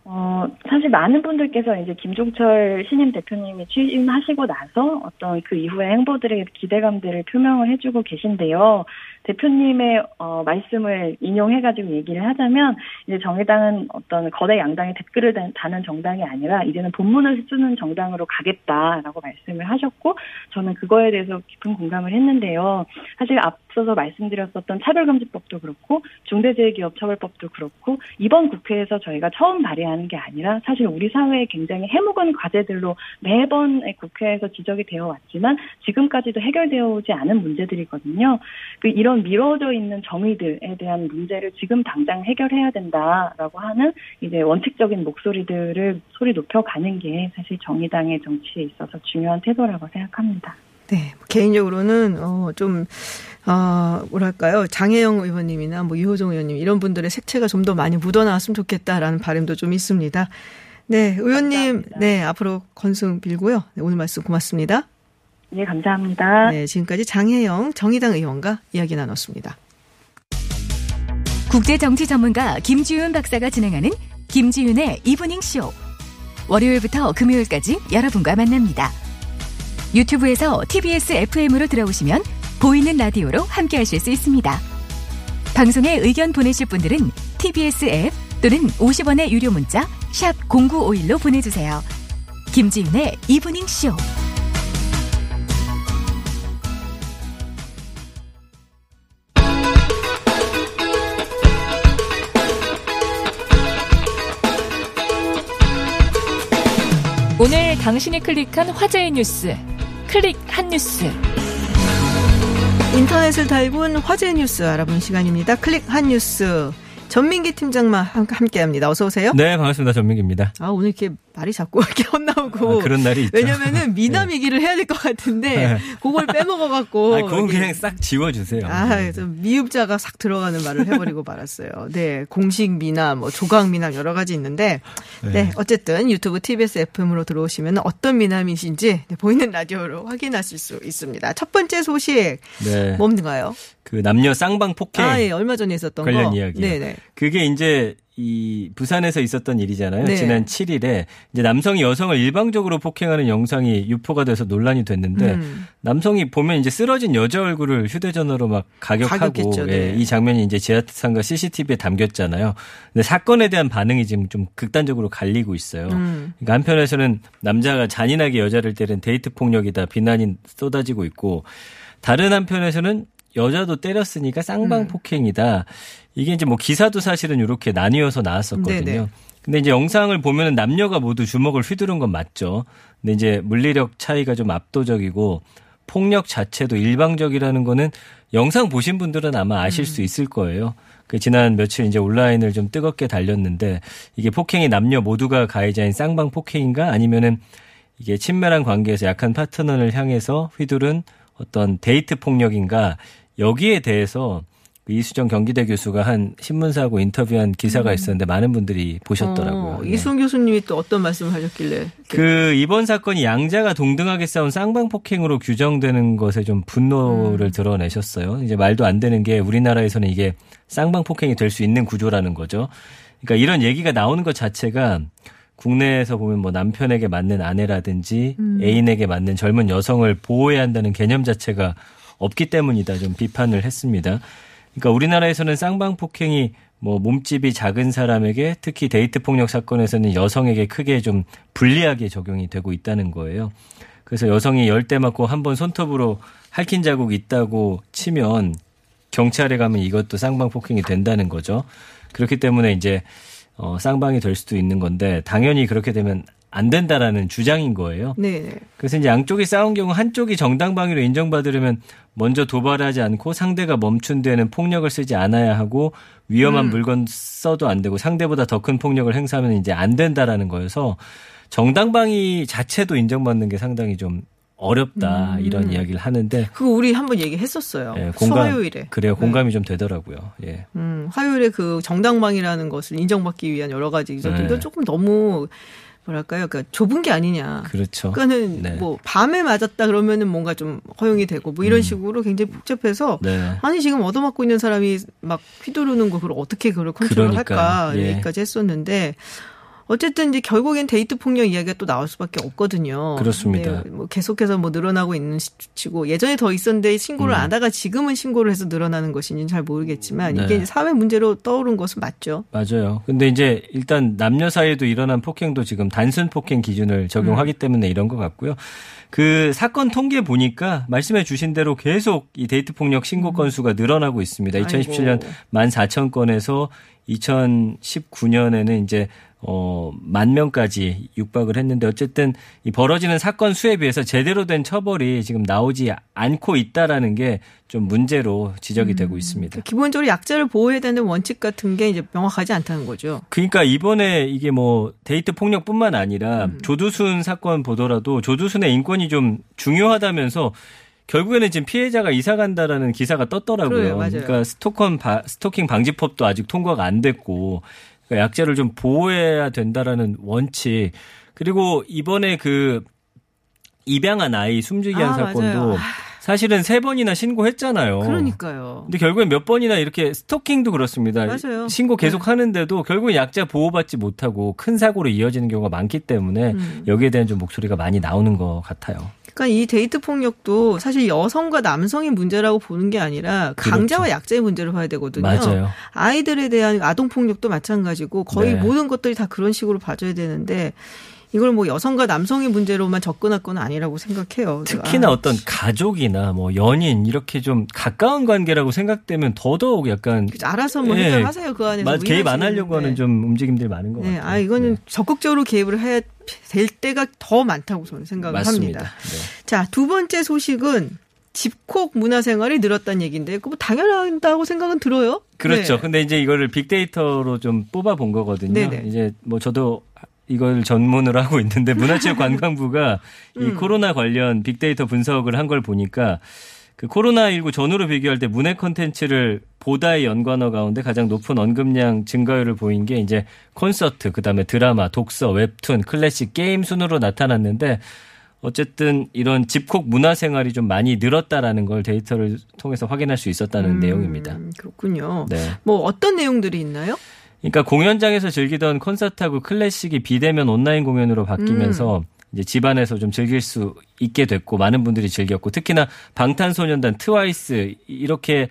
어, 사실 많은 분들께서 이제 김종철 신임 대표님이 취임하시고 나서 어떤 그 이후의 행보들의 기대감들을 표명을 해주고 계신데요. 대표님의 어, 말씀을 인용해가지고 얘기를 하자면 이제 정의당은 어떤 거대 양당의 댓글을 다는 정당이 아니라 이제는 본문을 쓰는 정당으로 가겠다라고 말씀을 하셨고 저는 그거에 대해서 깊은 공감을 했는데요. 사실 앞서서 말씀드렸었던 차별금지법도 그렇고 중대재해기업처벌법도 그렇고 이번 국회에서 저희가 처음 발의하는 게 아니라 사실 우리 사회에 굉장히 해묵은 과제들로 매번 국회에서 지적이 되어 왔지만 지금까지도 해결되어 오지 않은 문제들이거든요. 그 이런 이런 미뤄져 있는 정의들에 대한 문제를 지금 당장 해결해야 된다라고 하는 이제 원칙적인 목소리들을 소리 높여가는 게 사실 정의당의 정치에 있어서 중요한 태도라고 생각합니다. 네, 개인적으로는 어, 좀 어, 뭐랄까요. 장혜영 의원님이나 뭐 이호정 의원님 이런 분들의 색채가 좀 더 많이 묻어나왔으면 좋겠다라는 바람도 좀 있습니다. 네, 의원님, 감사합니다. 네, 앞으로 건승 빌고요. 네, 오늘 말씀 고맙습니다. 네, 감사합니다. 네, 지금까지 장혜영 정의당 의원과 이야기 나눴습니다. 국제 정치 전문가 김지윤 박사가 진행하는 김지윤의 이브닝 쇼. 월요일부터 금요일까지 여러분과 만납니다. 유튜브에서 TBS FM으로 들어오시면 보이는 라디오로 함께 하실 수 있습니다. 방송에 의견 보내실 분들은 TBS 앱 또는 50원의 유료 문자 0951로 보내주세요. 김지윤의 이브닝 쇼. 오늘 당신이 클릭한 화제의 뉴스 클릭 한 뉴스 인터넷을 달군 화제 뉴스 알아보는 시간입니다. 클릭 한 뉴스 전민기 팀장과 함께합니다. 어서 오세요. 네, 반갑습니다. 전민기입니다. 아 오늘 이렇게 말이 자꾸 [laughs] 이렇게 헛나오고 아, 그런 날이 있죠. 왜냐면은 미남 [laughs] 네. 얘기를 해야 될 것 같은데 네. 그걸 빼먹어 갖고 [laughs] 아, 그건 그냥 싹 지워 주세요. 아, 그래서 미흡자가 싹 들어가는 말을 해 버리고 말았어요. 네. 공식 미남, 뭐 조각 미남 여러 가지 있는데 네. 네 어쨌든 유튜브 TBS FM으로 들어오시면 어떤 미남이신지 네, 보이는 라디오로 확인하실 수 있습니다. 첫 번째 소식 네. 뭔가요? 그 남녀 쌍방 폭행 아, 예. 얼마 전에 있었던 관련 거. 이야기. 네네. 그게 이제 이 부산에서 있었던 일이잖아요. 네. 지난 7일에 이제 남성이 여성을 일방적으로 폭행하는 영상이 유포가 돼서 논란이 됐는데 음. 남성이 보면 이제 쓰러진 여자 얼굴을 휴대전화로 막 가격하고 예, 네. 이 장면이 이제 지하상가 CCTV에 담겼잖아요. 근데 사건에 대한 반응이 지금 좀 극단적으로 갈리고 있어요. 음. 그러니까 한편에서는 남자가 잔인하게 여자를 때린 데이트 폭력이다 비난이 쏟아지고 있고 다른 한편에서는 여자도 때렸으니까 쌍방 음. 폭행이다. 이게 이제 뭐 기사도 사실은 이렇게 나뉘어서 나왔었거든요. 네네. 근데 이제 영상을 보면은 남녀가 모두 주먹을 휘두른 건 맞죠. 근데 이제 물리력 차이가 좀 압도적이고 폭력 자체도 일방적이라는 거는 영상 보신 분들은 아마 아실 음. 수 있을 거예요. 그 지난 며칠 이제 온라인을 좀 뜨겁게 달렸는데 이게 폭행이 남녀 모두가 가해자인 쌍방 폭행인가 아니면은 이게 친밀한 관계에서 약한 파트너를 향해서 휘두른 어떤 데이트 폭력인가 여기에 대해서 그 이수정 경기대 교수가 한 신문사하고 인터뷰한 기사가 음. 있었는데 많은 분들이 보셨더라고요. 어, 네. 이수정 교수님이 또 어떤 말씀을 하셨길래? 그 이번 사건이 양자가 동등하게 싸운 쌍방 폭행으로 규정되는 것에 좀 분노를 음. 드러내셨어요. 이제 말도 안 되는 게 우리나라에서는 이게 쌍방 폭행이 될 수 있는 구조라는 거죠. 그러니까 이런 얘기가 나오는 것 자체가 국내에서 보면 뭐 남편에게 맞는 아내라든지 음. 애인에게 맞는 젊은 여성을 보호해야 한다는 개념 자체가 없기 때문이다 좀 비판을 했습니다. 그러니까 우리나라에서는 쌍방 폭행이 뭐 몸집이 작은 사람에게 특히 데이트 폭력 사건에서는 여성에게 크게 좀 불리하게 적용이 되고 있다는 거예요. 그래서 여성이 열 대 맞고 한 번 손톱으로 할킨 자국 있다고 치면 경찰에 가면 이것도 쌍방 폭행이 된다는 거죠. 그렇기 때문에 이제 어 쌍방이 될 수도 있는 건데 당연히 그렇게 되면 안 된다라는 주장인 거예요. 네. 그래서 이제 양쪽이 싸운 경우 한쪽이 정당방위로 인정받으려면 먼저 도발하지 않고 상대가 멈춘 데에는 폭력을 쓰지 않아야 하고 위험한 음. 물건 써도 안 되고 상대보다 더 큰 폭력을 행사하면 이제 안 된다라는 거여서 정당방위 자체도 인정받는 게 상당히 좀 어렵다 음. 이런 이야기를 하는데 그거 우리 한번 얘기했었어요. 예, 공감, 화요일에 그래요 공감이 네. 좀 되더라고요. 예. 음, 화요일에 그 정당방위라는 것을 인정받기 위한 여러 가지 네. 이건 조금 너무 뭐랄까요? 그러니까 좁은 게 아니냐. 그렇죠. 그러니까는 네. 뭐 밤에 맞았다 그러면은 뭔가 좀 허용이 되고 뭐 이런 음. 식으로 굉장히 복잡해서 네. 아니 지금 얻어맞고 있는 사람이 막 휘두르는 거 그걸 어떻게 그걸 컨트롤할까 그러니까. 예. 얘기까지 했었는데 어쨌든 이제 결국엔 데이트 폭력 이야기가 또 나올 수밖에 없거든요. 그렇습니다. 뭐 계속해서 뭐 늘어나고 있는 수치고 예전에 더 있었는데 신고를 음. 안 하다가 지금은 신고를 해서 늘어나는 것인지는 잘 모르겠지만 네. 이게 사회 문제로 떠오른 것은 맞죠. 맞아요. 근데 이제 일단 남녀 사이에도 일어난 폭행도 지금 단순 폭행 기준을 적용하기 음. 때문에 이런 것 같고요. 그 사건 통계 보니까 말씀해 주신 대로 계속 이 데이트 폭력 신고 음. 건수가 늘어나고 있습니다. 2017년 14,000건에서 2019년에는 이제 어, 만 명까지 육박을 했는데 어쨌든 이 벌어지는 사건 수에 비해서 제대로 된 처벌이 지금 나오지 않고 있다라는 게 좀 문제로 지적이 음, 되고 있습니다. 기본적으로 약자를 보호해야 되는 원칙 같은 게 이제 명확하지 않다는 거죠. 그러니까 이번에 이게 뭐 데이트 폭력뿐만 아니라 음. 조두순 사건 보더라도 조두순의 인권이 좀 중요하다면서 결국에는 지금 피해자가 이사 간다라는 기사가 떴더라고요. 그래 그러니까 스토킹, 스토킹 방지법도 아직 통과가 안 됐고 그러니까 약자를 좀 보호해야 된다라는 원칙 그리고 이번에 그 입양한 아이 숨지기 한 아, 사건도 맞아요. 사실은 세 번이나 신고했잖아요. 그러니까요. 근데 결국엔 몇 번이나 이렇게 스토킹도 그렇습니다. 맞아요. 신고 계속 네. 하는데도 결국엔 약자 보호받지 못하고 큰 사고로 이어지는 경우가 많기 때문에 음. 여기에 대한 좀 목소리가 많이 나오는 것 같아요. 그러니까 이 데이트 폭력도 사실 여성과 남성의 문제라고 보는 게 아니라 강자와 그렇죠. 약자의 문제로 봐야 되거든요. 맞아요. 아이들에 대한 아동 폭력도 마찬가지고 거의 네. 모든 것들이 다 그런 식으로 봐줘야 되는데 이걸 뭐 여성과 남성의 문제로만 접근할 건 아니라고 생각해요. 특히나 아. 어떤 가족이나 뭐 연인 이렇게 좀 가까운 관계라고 생각되면 더더욱 약간 알아서 뭐 예, 하세요 그 안에서 뭐 개입 안 하려고 하는 좀 움직임들이 많은 것 네. 같아요. 아 이거는 네. 적극적으로 개입을 해야 될 때가 더 많다고 저는 생각을 맞습니다. 합니다. 네. 자두 번째 소식은 집콕 문화생활이 늘었다는 얘기인데 그뭐 당연하다고 생각은 들어요. 그렇죠. 네. 근데 이제 이거를 빅데이터로 좀 뽑아 본 거거든요. 네네. 이제 뭐 저도 이걸 전문으로 하고 있는데 [laughs] 문화체육관광부가 음. 이 코로나 관련 빅데이터 분석을 한 걸 보니까 그 코로나19 전후로 비교할 때 문해 콘텐츠를 보다의 연관어 가운데 가장 높은 언급량 증가율을 보인 게 이제 콘서트, 그 다음에 드라마, 독서, 웹툰, 클래식, 게임 순으로 나타났는데 어쨌든 이런 집콕 문화 생활이 좀 많이 늘었다라는 걸 데이터를 통해서 확인할 수 있었다는 음, 내용입니다. 그렇군요. 네. 뭐 어떤 내용들이 있나요? 그러니까 공연장에서 즐기던 콘서트하고 클래식이 비대면 온라인 공연으로 바뀌면서 음. 이제 집안에서 좀 즐길 수 있게 됐고 많은 분들이 즐겼고 특히나 방탄소년단 트와이스 이렇게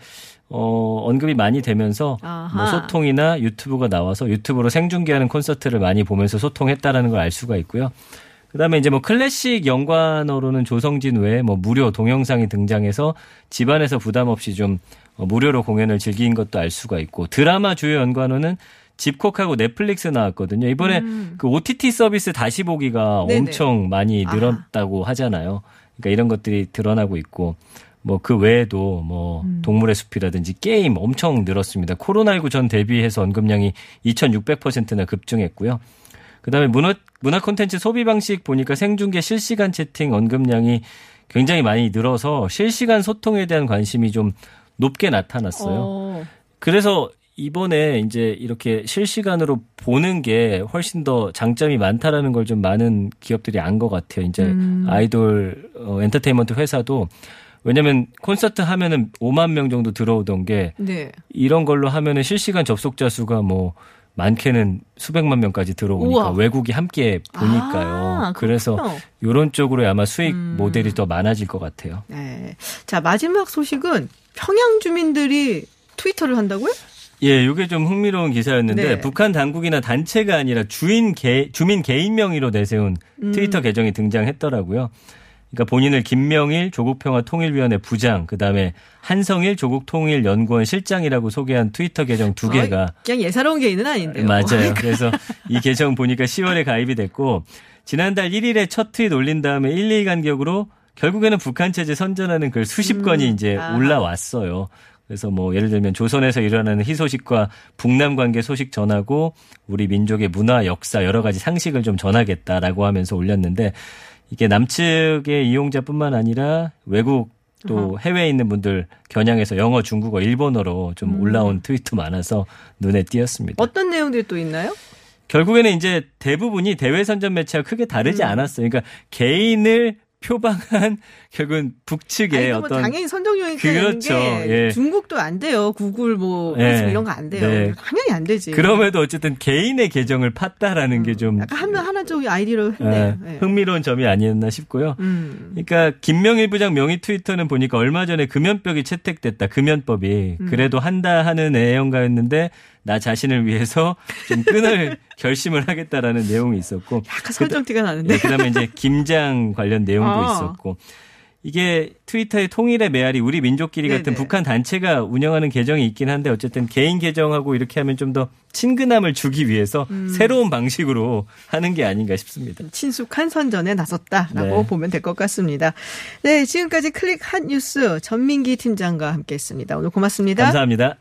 어, 언급이 많이 되면서 뭐 소통이나 유튜브가 나와서 유튜브로 생중계하는 콘서트를 많이 보면서 소통했다라는 걸 알 수가 있고요. 그다음에 이제 뭐 클래식 연관어로는 조성진 외에 뭐 무료 동영상이 등장해서 집안에서 부담 없이 좀 무료로 공연을 즐긴 것도 알 수가 있고 드라마 주요 연관어는 집콕하고 넷플릭스 나왔거든요. 이번에 음. 그 OTT 서비스 다시 보기가 네네. 엄청 많이 늘었다고 아. 하잖아요. 그러니까 이런 것들이 드러나고 있고 뭐 그 외에도 뭐 음. 동물의 숲이라든지 게임 엄청 늘었습니다. 코로나19 전 대비해서 언급량이 2,600%나 급증했고요. 그다음에 문화 문화 콘텐츠 소비 방식 보니까 생중계 실시간 채팅 언급량이 굉장히 많이 늘어서 실시간 소통에 대한 관심이 좀 높게 나타났어요. 어. 그래서 이번에 이제 이렇게 실시간으로 보는 게 훨씬 더 장점이 많다라는 걸 좀 많은 기업들이 안 것 같아요. 이제 음. 아이돌 어, 엔터테인먼트 회사도 왜냐면 콘서트 하면은 5만 명 정도 들어오던 게 네. 이런 걸로 하면은 실시간 접속자 수가 뭐 많게는 수백만 명까지 들어오니까 우와. 외국이 함께 보니까요. 아, 그래서 이런 쪽으로 아마 수익 음. 모델이 더 많아질 것 같아요. 네. 자 마지막 소식은 평양 주민들이 트위터를 한다고요? 예, 이게 좀 흥미로운 기사였는데 네. 북한 당국이나 단체가 아니라 주인 개, 주민 개인 명의로 내세운 음. 트위터 계정이 등장했더라고요. 그러니까 본인을 김명일 조국평화통일위원회 부장, 그다음에 한성일 조국통일연구원 실장이라고 소개한 트위터 계정 두 개가 어, 그냥 예사로운 개인은 아닌데요. 맞아요. 그래서 [laughs] 이 계정 보니까 10월에 가입이 됐고 지난달 1일에 첫 트윗 올린 다음에 1, 2일 간격으로 결국에는 북한 체제 선전하는 글 수십 건이 음. 이제 올라왔어요. 그래서 뭐 예를 들면 조선에서 일어나는 희소식과 북남 관계 소식 전하고 우리 민족의 문화, 역사 여러 가지 상식을 좀 전하겠다라고 하면서 올렸는데 이게 남측의 이용자뿐만 아니라 외국 또 해외에 있는 분들 겨냥해서 영어, 중국어, 일본어로 좀 음. 올라온 트윗도 많아서 눈에 띄었습니다. 어떤 내용들이 또 있나요? 결국에는 이제 대부분이 대외 선전 매체와 크게 다르지 음. 않았어요. 그러니까 개인을 표방한 [laughs] 결국은 북측의 아니, 뭐 어떤 당연히 선정용이 그렇죠. 예. 중국도 안 돼요. 구글 뭐 예. 이런 거 안 돼요. 네. 당연히 안 되지. 그럼에도 어쨌든 개인의 계정을 팠다라는 음. 게좀 약간 하나 하나 쪽 아이디로 했네요. 예. 예. 흥미로운 점이 아니었나 싶고요. 음. 그러니까 김명일 부장 명의 트위터는 보니까 얼마 전에 금연법이 채택됐다. 금연법이 음. 그래도 한다 하는 내용가였는데 나 자신을 위해서 좀 끊을 [laughs] 결심을 하겠다라는 내용이 있었고 약간 설정티가 나는데 네, 그다음에 이제 김장 관련 내용도 아. 있었고 이게 트위터의 통일의 메아리 우리 민족끼리 같은 네네. 북한 단체가 운영하는 계정이 있긴 한데 어쨌든 개인 계정하고 이렇게 하면 좀 더 친근함을 주기 위해서 음. 새로운 방식으로 하는 게 아닌가 싶습니다. 친숙한 선전에 나섰다라고 네. 보면 될 것 같습니다. 네, 지금까지 클릭 한 뉴스 전민기 팀장과 함께했습니다. 오늘 고맙습니다. 감사합니다.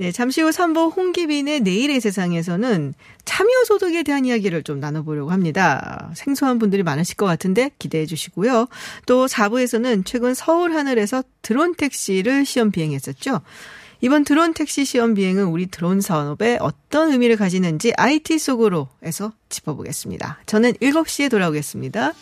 네, 잠시 후 3부 홍기빈의 내일의 세상에서는 참여소득에 대한 이야기를 좀 나눠보려고 합니다. 생소한 분들이 많으실 것 같은데 기대해 주시고요. 또 4부에서는 최근 서울 하늘에서 드론 택시를 시험 비행했었죠. 이번 드론 택시 시험 비행은 우리 드론 산업에 어떤 의미를 가지는지 IT 속으로에서 짚어보겠습니다. 저는 7시에 돌아오겠습니다.